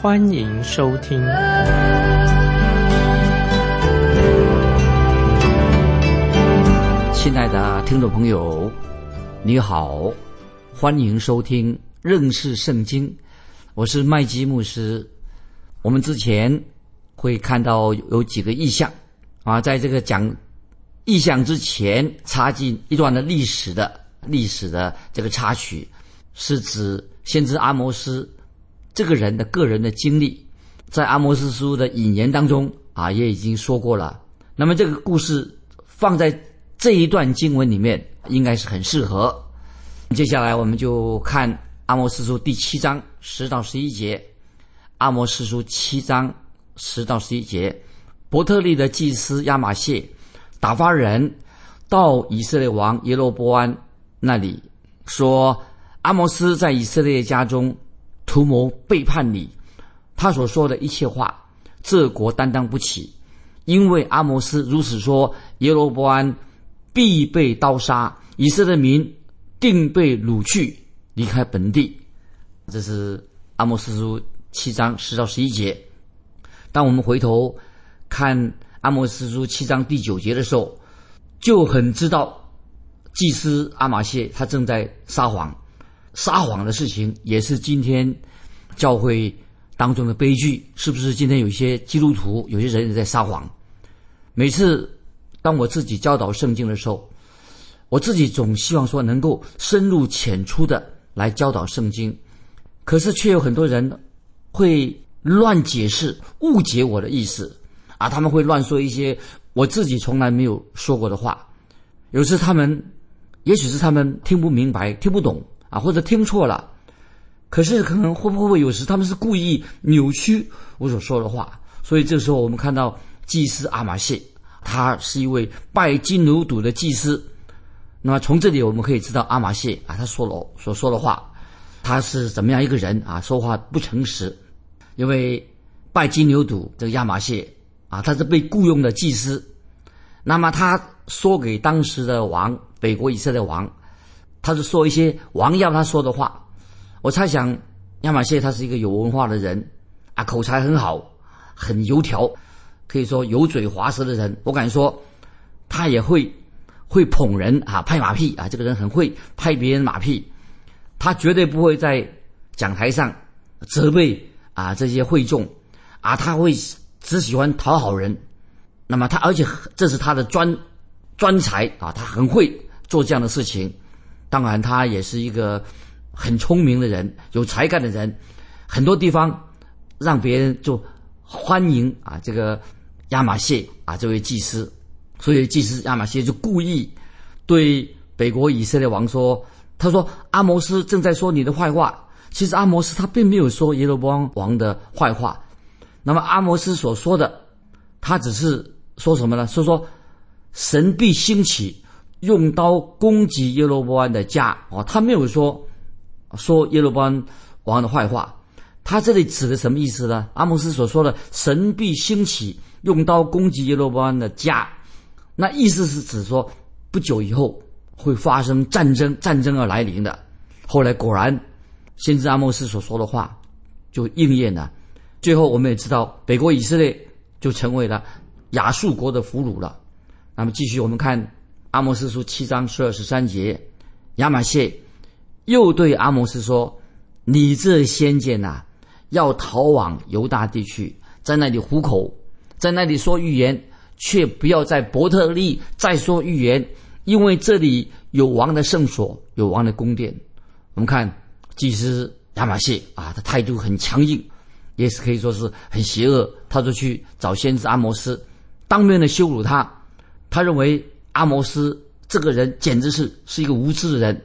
欢迎收听。亲爱的听众朋友，你好，欢迎收听认识圣经，我是麦基牧师。我们之前会看到有几个意象啊，在这个讲。意象之前插进一段的历史的历史的这个插曲，是指先知阿摩斯这个人的个人的经历，在阿摩斯书的引言当中啊也已经说过了。那么这个故事放在这一段经文里面，应该是很适合。接下来我们就看阿摩斯书第七章十到十一节。阿摩斯书七章十到十一节，伯特利的祭司亚玛谢。打发人到以色列王耶罗波安那里说：“阿摩斯在以色列家中图谋背叛你，他所说的一切话，这国担当不起。因为阿摩斯如此说，耶罗波安必被刀杀，以色列民定被掳去，离开本地。”这是阿摩斯书七章十到十一节。当我们回头看。阿摩斯书七章第九节的时候，就很知道祭司阿玛谢他正在撒谎，撒谎的事情也是今天教会当中的悲剧，是不是？今天有些基督徒有些人也在撒谎。每次当我自己教导圣经的时候，我自己总希望说能够深入浅出的来教导圣经，可是却有很多人会乱解释、误解我的意思。啊，他们会乱说一些我自己从来没有说过的话。有时他们，也许是他们听不明白、听不懂啊，或者听错了。可是可能会不会有时他们是故意扭曲我所说的话？所以这时候我们看到祭司阿玛谢，他是一位拜金牛犊的祭司。那么从这里我们可以知道阿玛谢啊，他说了所说的话，他是怎么样一个人啊？说话不诚实，因为拜金牛犊这个亚玛谢。啊，他是被雇佣的祭司，那么他说给当时的王，北国以色列王，他是说一些王要他说的话。我猜想亚马谢他是一个有文化的人，啊，口才很好，很油条，可以说油嘴滑舌的人。我敢说，他也会会捧人啊，拍马屁啊，这个人很会拍别人马屁，他绝对不会在讲台上责备啊这些会众，啊，他会。只喜欢讨好人，那么他而且这是他的专专才啊，他很会做这样的事情。当然，他也是一个很聪明的人，有才干的人。很多地方让别人就欢迎啊，这个亚马谢啊，这位祭司。所以祭司亚马谢就故意对北国以色列王说：“他说阿摩斯正在说你的坏话。其实阿摩斯他并没有说耶罗波安王的坏话。”那么阿摩斯所说的，他只是说什么呢？说说神必兴起，用刀攻击耶罗波安的家哦，他没有说说耶罗波安王的坏话。他这里指的什么意思呢？阿摩斯所说的神必兴起，用刀攻击耶罗波安的家，那意思是指说不久以后会发生战争，战争而来临的。后来果然，先知阿莫斯所说的话就应验了。最后，我们也知道，北国以色列就成为了亚述国的俘虏了。那么，继续我们看阿摩斯书七章十二十三节，亚玛谢又对阿摩斯说：“你这先见呐，要逃往犹大地区，在那里糊口，在那里说预言，却不要在伯特利再说预言，因为这里有王的圣所，有王的宫殿。”我们看祭司亚玛谢啊，他态度很强硬。也是可以说是很邪恶，他就去找先知阿摩斯，当面的羞辱他。他认为阿摩斯这个人简直是是一个无知的人，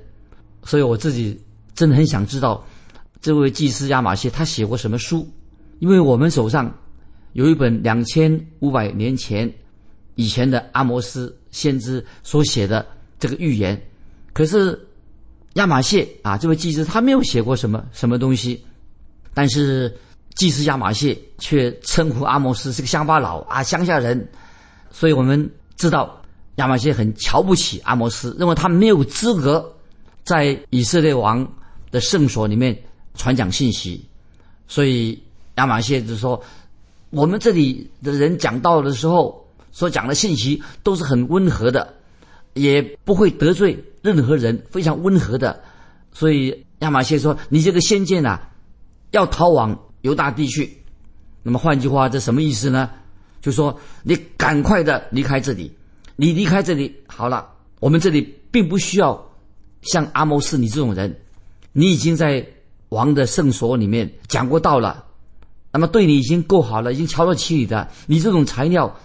所以我自己真的很想知道，这位祭司亚马谢他写过什么书？因为我们手上有一本两千五百年前以前的阿摩斯先知所写的这个预言，可是亚马谢啊，这位祭司他没有写过什么什么东西，但是祭司亚马谢却称呼阿摩斯是个乡巴佬啊，乡下人，所以我们知道亚玛谢很瞧不起阿摩斯，认为他没有资格在以色列王的圣所里面传讲信息，所以亚玛谢就说。我们这里的人讲道的时候所讲的信息都是很温和的，也不会得罪任何人，非常温和的。所以亚玛谢说：“你这个先见呐，要逃往犹大地去。”那么换句话，这什么意思呢？就说你赶快的离开这里，你离开这里好了。我们这里并不需要像阿摩斯你这种人，你已经在王的圣所里面讲过道了。那么对你已经够好了，已经瞧得起你的。你这种材料，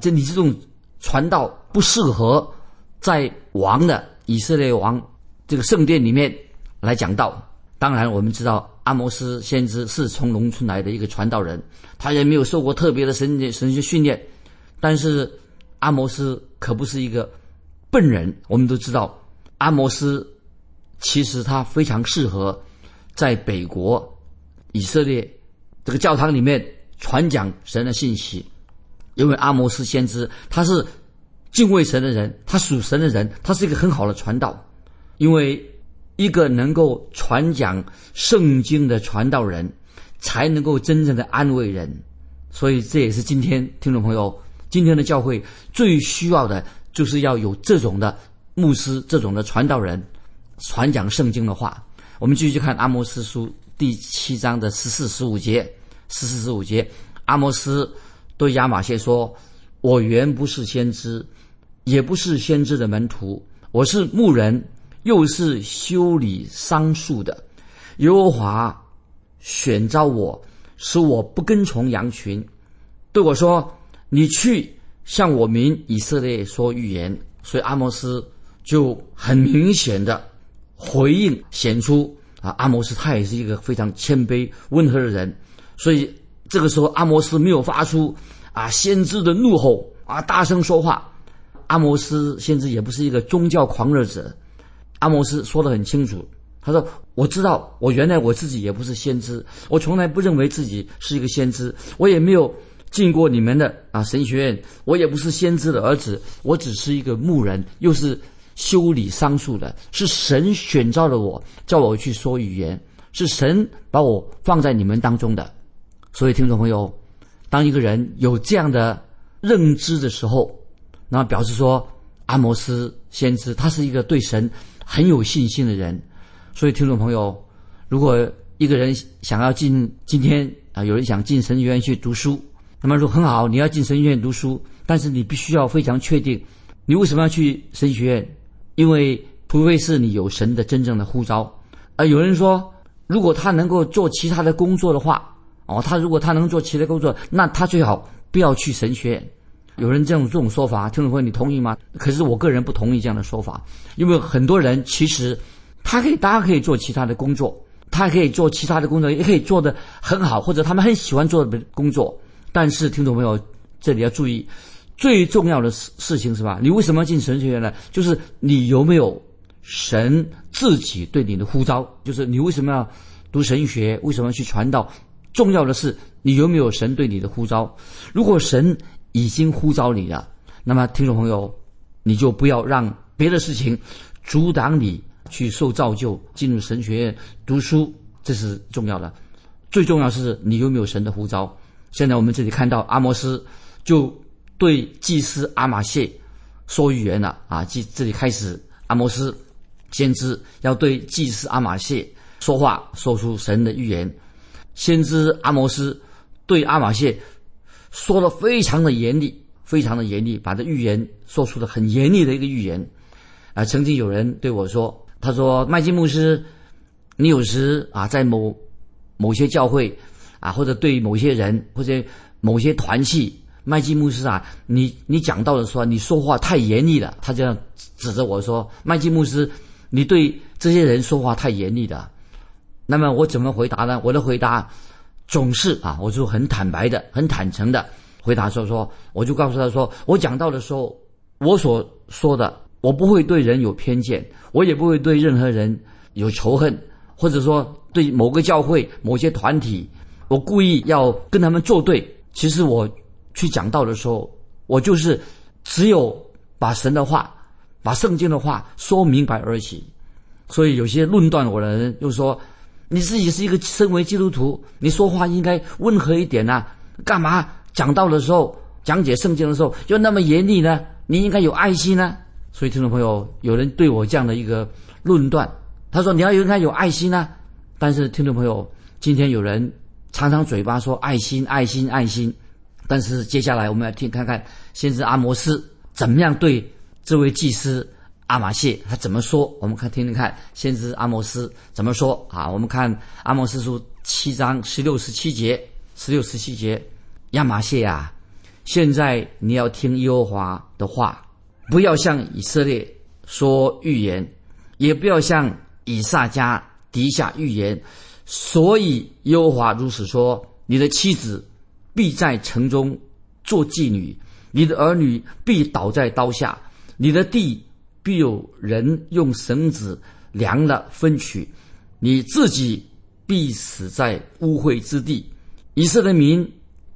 这你这种传道不适合在王的以色列王这个圣殿里面来讲道。当然，我们知道阿摩斯先知是从农村来的一个传道人，他也没有受过特别的神神学训练。但是阿摩斯可不是一个笨人，我们都知道阿摩斯其实他非常适合在北国以色列。这个教堂里面传讲神的信息，因为阿摩斯先知他是敬畏神的人，他属神的人，他是一个很好的传道。因为一个能够传讲圣经的传道人，才能够真正的安慰人。所以这也是今天听众朋友，今天的教会最需要的，就是要有这种的牧师，这种的传道人，传讲圣经的话。我们继续看阿摩斯书。第七章的十四、十五节，十四、十五节，阿摩斯对亚玛谢说：“我原不是先知，也不是先知的门徒，我是牧人，又是修理桑树的。耶和华选召我，使我不跟从羊群，对我说：‘你去向我民以色列说预言。’所以阿摩斯就很明显的回应，显出。”啊，阿摩斯他也是一个非常谦卑温和的人，所以这个时候阿摩斯没有发出啊先知的怒吼啊，大声说话。阿摩斯先知也不是一个宗教狂热者，阿摩斯说的很清楚，他说：“我知道，我原来我自己也不是先知，我从来不认为自己是一个先知，我也没有进过你们的啊神学院，我也不是先知的儿子，我只是一个牧人，又是。”修理桑树的是神选召了我，叫我去说语言，是神把我放在你们当中的。所以，听众朋友，当一个人有这样的认知的时候，那表示说阿摩斯先知他是一个对神很有信心的人。所以，听众朋友，如果一个人想要进今天啊，有人想进神学院去读书，那么说很好，你要进神学院读书，但是你必须要非常确定，你为什么要去神学院？因为除非是你有神的真正的呼召，而有人说，如果他能够做其他的工作的话，哦，他如果他能做其他工作，那他最好不要去神学院。有人这种这种说法，听众朋友，你同意吗？可是我个人不同意这样的说法，因为很多人其实他可以，大家可以做其他的工作，他可以做其他的工作，也可以做得很好，或者他们很喜欢做的工作。但是听众朋友，这里要注意。最重要的事事情是吧？你为什么要进神学院呢？就是你有没有神自己对你的呼召？就是你为什么要读神学？为什么要去传道？重要的是你有没有神对你的呼召？如果神已经呼召你了，那么听众朋友，你就不要让别的事情阻挡你去受造就，进入神学院读书，这是重要的。最重要是你有没有神的呼召？现在我们这里看到阿摩斯就。对祭司阿玛谢说预言了啊！这这里开始，阿摩斯先知要对祭司阿玛谢说话，说出神的预言。先知阿摩斯对阿玛谢说的非常的严厉，非常的严厉，把这预言说出了很严厉的一个预言。啊，曾经有人对我说：“他说麦基牧师，你有时啊，在某某些教会啊，或者对某些人或者某些团契。”麦基牧师啊，你你讲到的说，你说话太严厉了。他这样指着我说：“麦基牧师，你对这些人说话太严厉了。”那么我怎么回答呢？我的回答总是啊，我就很坦白的、很坦诚的回答说说，我就告诉他说，我讲到的时候，我所说的，我不会对人有偏见，我也不会对任何人有仇恨，或者说对某个教会、某些团体，我故意要跟他们作对。其实我去讲道的时候，我就是只有把神的话、把圣经的话说明白而已。所以有些论断我的人又说。你自己是一个身为基督徒，你说话应该温和一点呐，干嘛讲道的时候、讲解圣经的时候就那么严厉呢？你应该有爱心呢。所以听众朋友，有人对我这样的一个论断，他说你要应该有爱心呢。但是听众朋友，今天有人常常嘴巴说爱心、爱心、爱心，但是接下来我们要听看看先知阿摩斯怎么样对这位祭司。阿玛谢他怎么说？我们看听听看，先知阿摩斯怎么说啊？我们看阿摩斯书七章十六十七节，十六十七节，亚玛谢啊，现在你要听耶和华的话，不要向以色列说预言，也不要向以撒家底下预言。所以耶和华如此说：你的妻子必在城中做妓女，你的儿女必倒在刀下，你的地。必有人用绳子量了分取，你自己必死在污秽之地。以色列民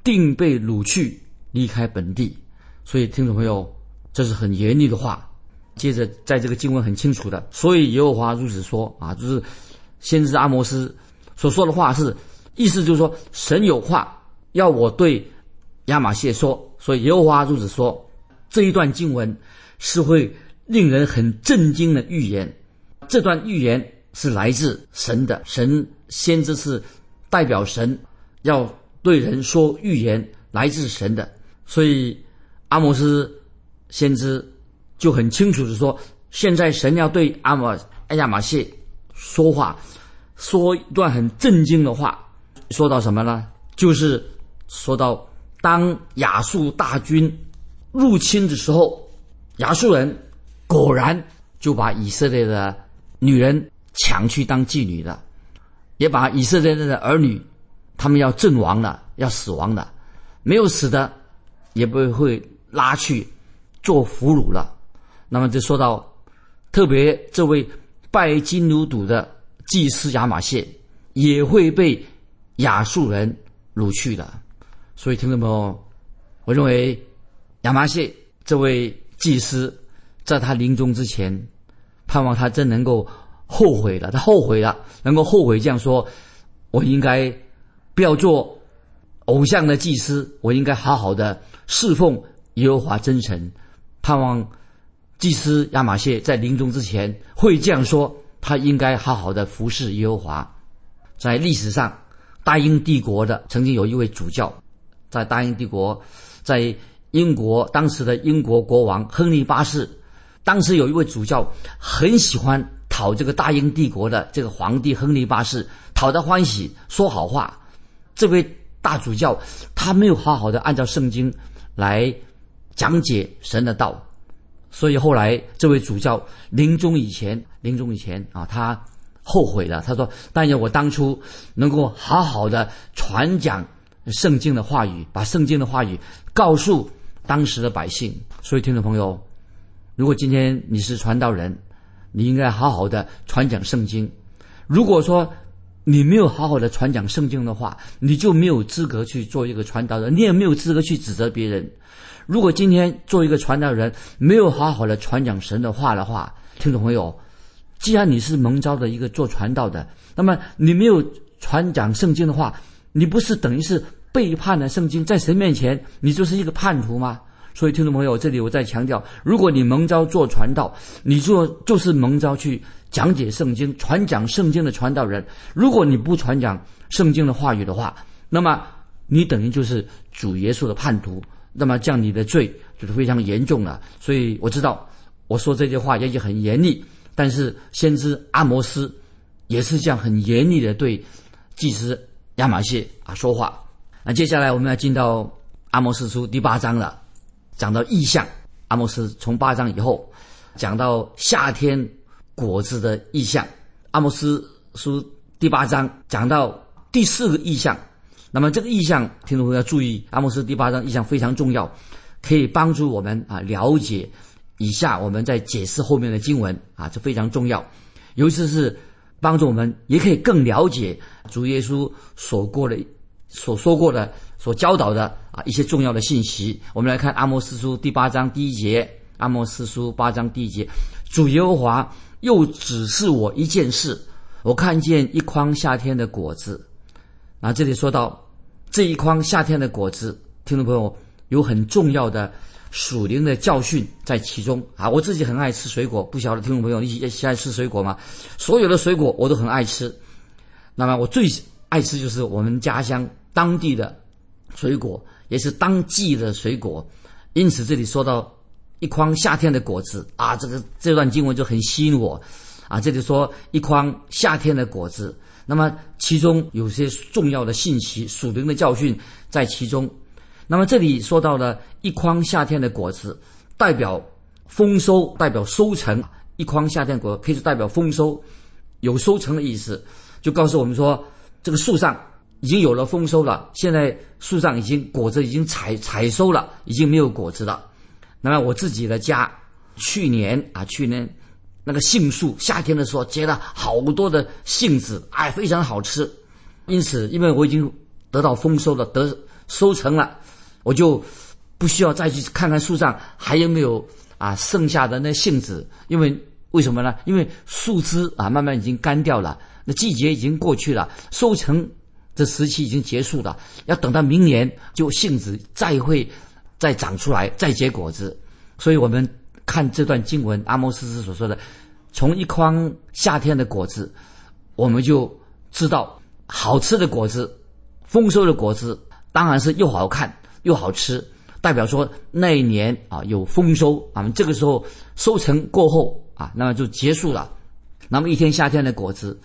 定被掳去，离开本地。所以，听众朋友，这是很严厉的话。接着，在这个经文很清楚的，所以耶和华如此说啊，就是先知阿摩斯所说的话是意思，就是说神有话要我对亚玛谢说，所以耶和华如此说。这一段经文是会。令人很震惊的预言，这段预言是来自神的，神先知是代表神要对人说预言，来自神的，所以阿摩斯先知就很清楚的说，现在神要对阿玛亚玛谢说话，说一段很震惊的话，说到什么呢？就是说到当亚述大军入侵的时候，亚述人。果然就把以色列的女人抢去当妓女了，也把以色列的儿女，他们要阵亡了，要死亡了，没有死的，也不会拉去做俘虏了。那么就说到，特别这位拜金牛犊的祭司亚玛谢，也会被亚述人掳去的。所以听众朋友，我认为亚玛谢这位祭司。在他临终之前，盼望他真能够后悔了。他后悔了，能够后悔这样说：我应该不要做偶像的祭司，我应该好好的侍奉耶和华真神。盼望祭司亚玛谢在临终之前会这样说：他应该好好的服侍耶和华。在历史上，大英帝国的曾经有一位主教，在大英帝国，在英国当时的英国国王亨利八世。当时有一位主教很喜欢讨这个大英帝国的这个皇帝亨利八世，讨他欢喜，说好话。这位大主教他没有好好的按照圣经来讲解神的道，所以后来这位主教临终以前，临终以前啊，他后悔了。他说：“但愿我当初能够好好的传讲圣经的话语，把圣经的话语告诉当时的百姓。”所以，听众朋友。如果今天你是传道人，你应该好好的传讲圣经。如果说你没有好好的传讲圣经的话，你就没有资格去做一个传道人，你也没有资格去指责别人。如果今天做一个传道人，没有好好的传讲神的话的话，听众朋友，既然你是蒙召的一个做传道的，那么你没有传讲圣经的话，你不是等于是背叛了圣经，在神面前你就是一个叛徒吗？所以，听众朋友，这里我再强调：如果你蒙召做传道，你做就是蒙召去讲解圣经、传讲圣经的传道人。如果你不传讲圣经的话语的话，那么你等于就是主耶稣的叛徒。那么这样你的罪就是非常严重了。所以我知道我说这句话也许很严厉，但是先知阿摩斯也是这样很严厉的对祭司亚马逊啊说话。那接下来我们要进到阿摩斯书第八章了。讲到意象，阿莫斯从八章以后讲到夏天果子的意象。阿莫斯书第八章讲到第四个意象，那么这个意象，听众朋友要注意，阿摩斯第八章意象非常重要，可以帮助我们啊了解以下我们在解释后面的经文啊，这非常重要，尤其是帮助我们，也可以更了解主耶稣所过的、所说过的、所教导的啊一些重要的信息。我们来看阿摩斯书第八章第一节，阿摩斯书八章第一节，主耶和华又指示我一件事，我看见一筐夏天的果子。啊，这里说到这一筐夏天的果子，听众朋友有很重要的属灵的教训在其中啊。我自己很爱吃水果，不晓得听众朋友你喜爱吃水果吗？所有的水果我都很爱吃。那么我最爱吃就是我们家乡当地的水果，也是当季的水果。因此这里说到一筐夏天的果子啊，这个这段经文就很吸引我啊。这里说一筐夏天的果子。那么其中有些重要的信息、属灵的教训在其中。那么这里说到了一筐夏天的果子，代表丰收，代表收成。一筐夏天果可以是代表丰收，有收成的意思，就告诉我们说，这个树上已经有了丰收了。现在树上已经果子已经采采收了，已经没有果子了。那么我自己的家，去年啊，去年。那个杏树，夏天的时候结了好多的杏子，哎，非常好吃。因此，因为我已经得到丰收了，得收成了，我就不需要再去看看树上还有没有啊剩下的那杏子。因为为什么呢？因为树枝啊慢慢已经干掉了，那季节已经过去了，收成的时期已经结束了，要等到明年就杏子再会再长出来，再结果子。所以我们看这段经文，阿摩斯斯所说的。从一筐夏天的果子，我们就知道好吃的果子、丰收的果子，当然是又好看又好吃，代表说那一年啊有丰收啊。这个时候收成过后啊，那么就结束了。那么一天夏天的果子，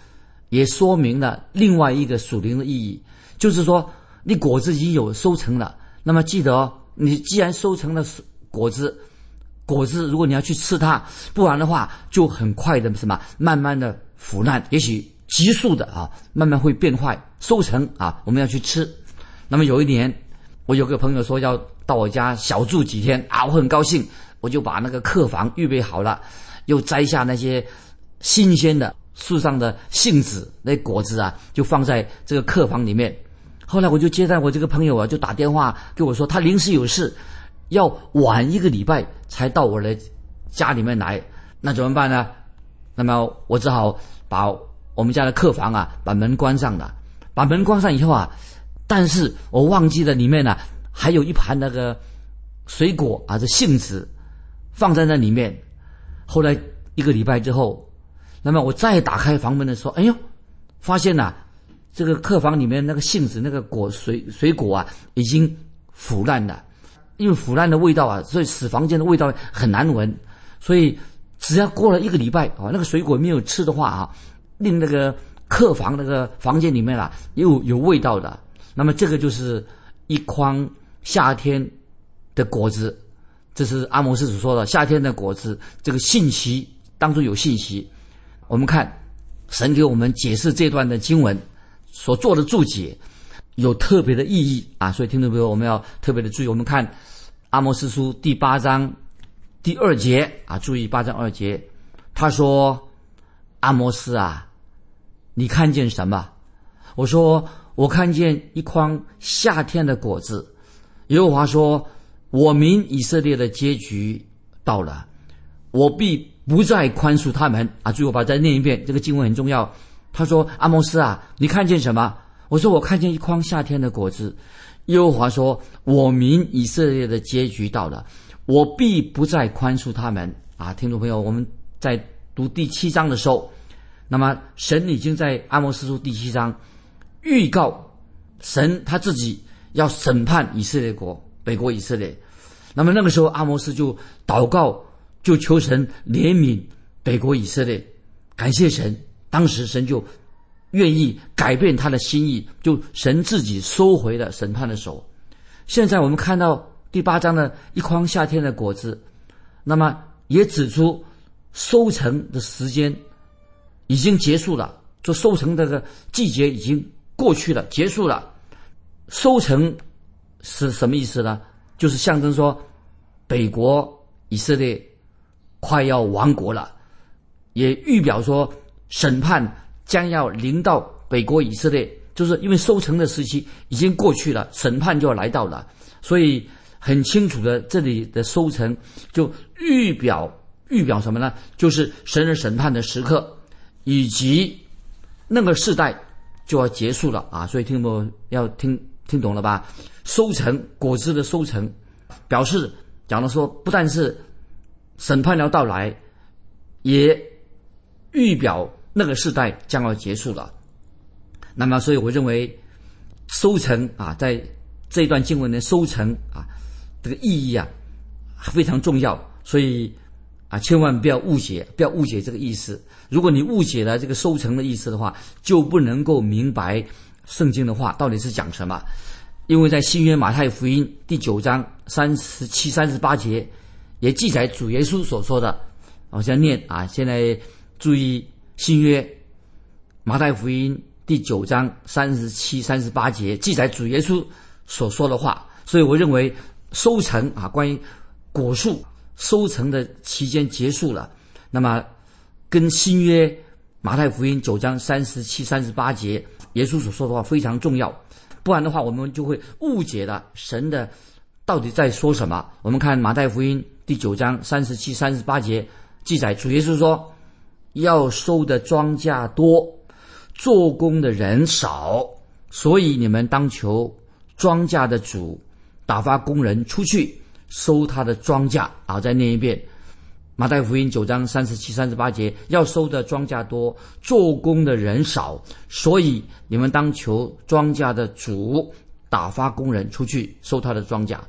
也说明了另外一个属灵的意义，就是说你果子已经有收成了。那么记得哦，你既然收成了果子。果子，如果你要去吃它，不然的话就很快的什么，慢慢的腐烂，也许急速的啊，慢慢会变坏。收成啊，我们要去吃。那么有一年，我有个朋友说要到我家小住几天啊，我很高兴，我就把那个客房预备好了，又摘下那些新鲜的树上的杏子那果子啊，就放在这个客房里面。后来我就接待我这个朋友啊，就打电话给我说他临时有事。要晚一个礼拜才到我的家里面来，那怎么办呢？那么我只好把我们家的客房啊，把门关上了。把门关上以后啊，但是我忘记了里面呢还有一盘那个水果啊，这杏子放在那里面。后来一个礼拜之后，那么我再打开房门的时候，哎呦，发现呐，这个客房里面那个杏子那个果水水果啊，已经腐烂了。因为腐烂的味道啊，所以使房间的味道很难闻。所以只要过了一个礼拜啊，那个水果没有吃的话啊，令那个客房那个房间里面啊又有味道的。那么这个就是一筐夏天的果子，这是阿摩斯所说的夏天的果子。这个信息当中有信息，我们看神给我们解释这段的经文所做的注解。有特别的意义啊，所以听众朋友，我们要特别的注意。我们看《阿摩斯书》第八章第二节啊，注意八章二节，他说：“阿摩斯啊，你看见什么？”我说：“我看见一筐夏天的果子。”耶和华说：“我民以色列的结局到了，我必不再宽恕他们。”啊，最后把再念一遍，这个经文很重要。他说：“阿摩斯啊，你看见什么？”我说我看见一筐夏天的果子，耶和华说：“我民以色列的结局到了，我必不再宽恕他们。”啊，听众朋友，我们在读第七章的时候，那么神已经在阿摩斯书第七章预告神他自己要审判以色列国北国以色列。那么那个时候，阿摩斯就祷告，就求神怜悯北国以色列，感谢神。当时神就。愿意改变他的心意，就神自己收回了审判的手。现在我们看到第八章的一筐夏天的果子，那么也指出收成的时间已经结束了，就收成这个季节已经过去了，结束了。收成是什么意思呢？就是象征说，北国以色列快要亡国了，也预表说审判将要临到北国以色列，就是因为收成的时期已经过去了，审判就要来到了，所以很清楚的，这里的收成就预表预表什么呢？就是神人审判的时刻，以及那个世代就要结束了啊！所以听不要听听懂了吧？收成果子的收成，表示讲的说，不但是审判要到来，也预表那个时代将要结束了。那么，所以我认为收成啊，在这一段经文的收成啊，这个意义啊非常重要。所以啊，千万不要误解，不要误解这个意思。如果你误解了这个收成的意思的话，就不能够明白圣经的话到底是讲什么。因为在新约马太福音第九章三十七、三十八节，也记载主耶稣所说的。我先念啊，现在注意新约马太福音第九章三十七、三十八节记载主耶稣所说的话。所以我认为收成啊，关于果树收成的期间结束了，那么跟新约马太福音九章三十七、三十八节耶稣所说的话非常重要。不然的话，我们就会误解了神的到底在说什么。我们看马太福音第九章三十七、三十八节记载，主耶稣说：“要收的庄稼多，做工的人少，所以你们当求庄稼的主打发工人出去收他的庄稼。”啊，再念一遍。马太福音九章三十七、三十八节，要收的庄稼多，做工的人少，所以你们当求庄稼的主打发工人出去收他的庄稼。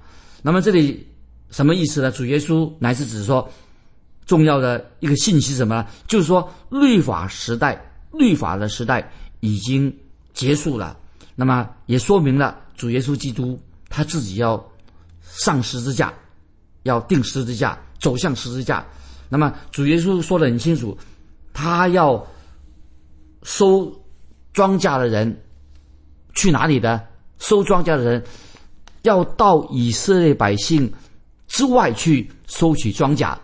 那么这里什么意思呢？主耶稣乃是指说，重要的一个信息是什么呢？就是说，律法时代，律法的时代已经结束了。那么也说明了主耶稣基督他自己要上十字架，要定十字架。走向十字架，那么主耶稣说的很清楚，他要收庄稼的人去哪里的？收庄稼的人要到以色列百姓之外去收取庄稼。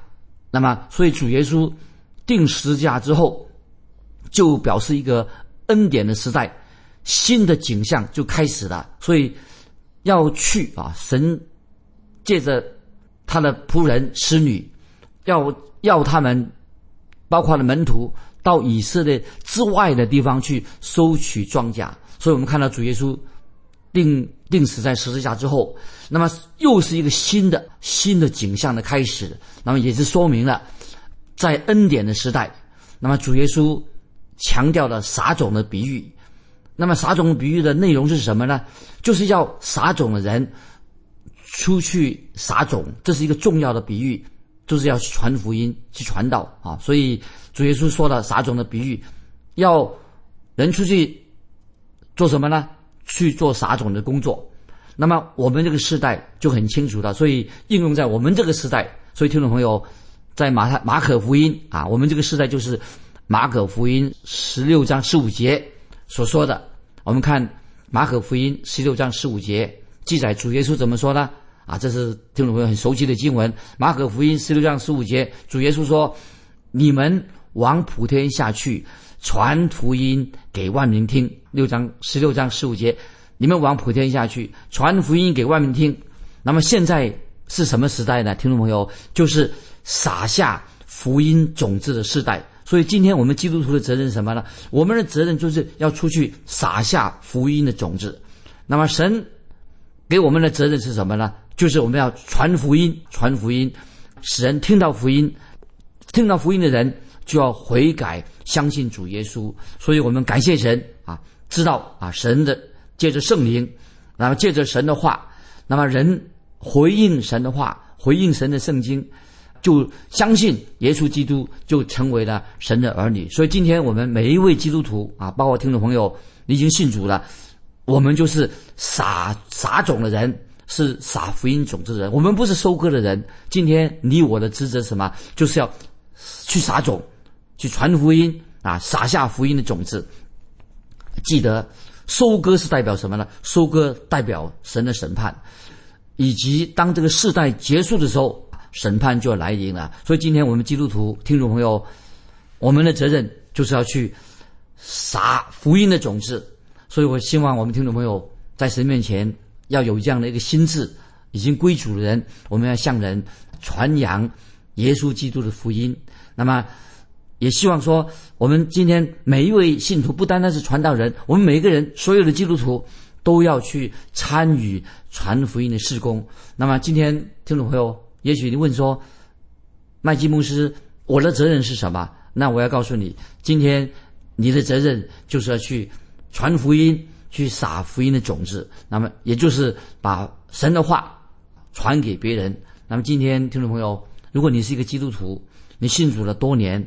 那么，所以主耶稣定十字架之后，就表示一个恩典的时代，新的景象就开始了。所以要去啊，神借着。他的仆人、使女，要要他们，包括了门徒，到以色列之外的地方去收取庄稼。所以我们看到主耶稣定定死在十字架之后，那么又是一个新的新的景象的开始。那么也是说明了，在恩典的时代，那么主耶稣强调了撒种的比喻。那么撒种比喻的内容是什么呢？就是要撒种的人。出去撒种，这是一个重要的比喻，就是要传福音、去传道啊。所以主耶稣说了撒种的比喻，要人出去做什么呢？去做撒种的工作。那么我们这个时代就很清楚了，所以应用在我们这个时代。所以听众朋友，在马太、马可福音啊，我们这个时代就是马可福音十六章十五节所说的。我们看马可福音十六章十五节记载主耶稣怎么说呢？啊，这是听众朋友很熟悉的经文，《马可福音》十六章十五节，主耶稣说：“你们往普天下去，传福音给万民听。”六章十六章十五节，你们往普天下去，传福音给万民听。那么现在是什么时代呢？听众朋友，就是撒下福音种子的时代。所以今天我们基督徒的责任是什么呢？我们的责任就是要出去撒下福音的种子。那么神给我们的责任是什么呢？就是我们要传福音，传福音，使人听到福音，听到福音的人就要悔改，相信主耶稣。所以我们感谢神啊，知道啊，神的借着圣灵，那么借着神的话，那么人回应神的话，回应神的圣经，就相信耶稣基督，就成为了神的儿女。所以今天我们每一位基督徒啊，包括听众朋友，你已经信主了，我们就是撒撒种的人。是撒福音种子的人，我们不是收割的人。今天你我的职责什么？就是要去撒种，去传福音啊，撒下福音的种子。记得收割是代表什么呢？收割代表神的审判，以及当这个世代结束的时候，审判就要来临了。所以今天我们基督徒听众朋友，我们的责任就是要去撒福音的种子。所以我希望我们听众朋友在神面前要有这样的一个心智，已经归主的人，我们要向人传扬耶稣基督的福音。那么。也希望说，我们今天每一位信徒不单单是传道人，我们每一个人，所有的基督徒都要去参与传福音的事工。那么，今天听众朋友，也许你问说，麦基牧师，我的责任是什么？那我要告诉你，今天你的责任就是要去传福音，去撒福音的种子。那么，也就是把神的话传给别人。那么，今天听众朋友，如果你是一个基督徒，你信主了多年。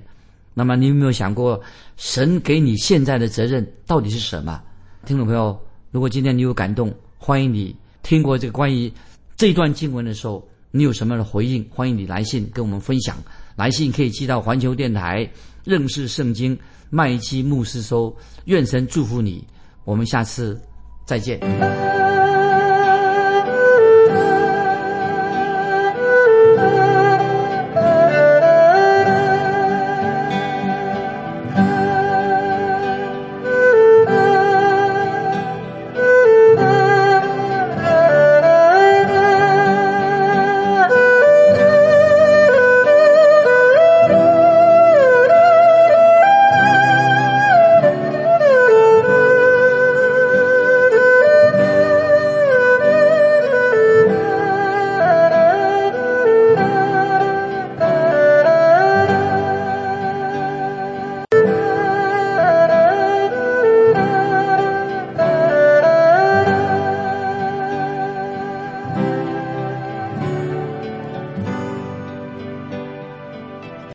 那么你有没有想过，神给你现在的责任到底是什么？听众朋友，如果今天你有感动，欢迎你听过这个关于这段经文的时候，你有什么样的回应？欢迎你来信跟我们分享。来信可以寄到环球电台认识圣经麦基牧师收。愿神祝福你，我们下次再见。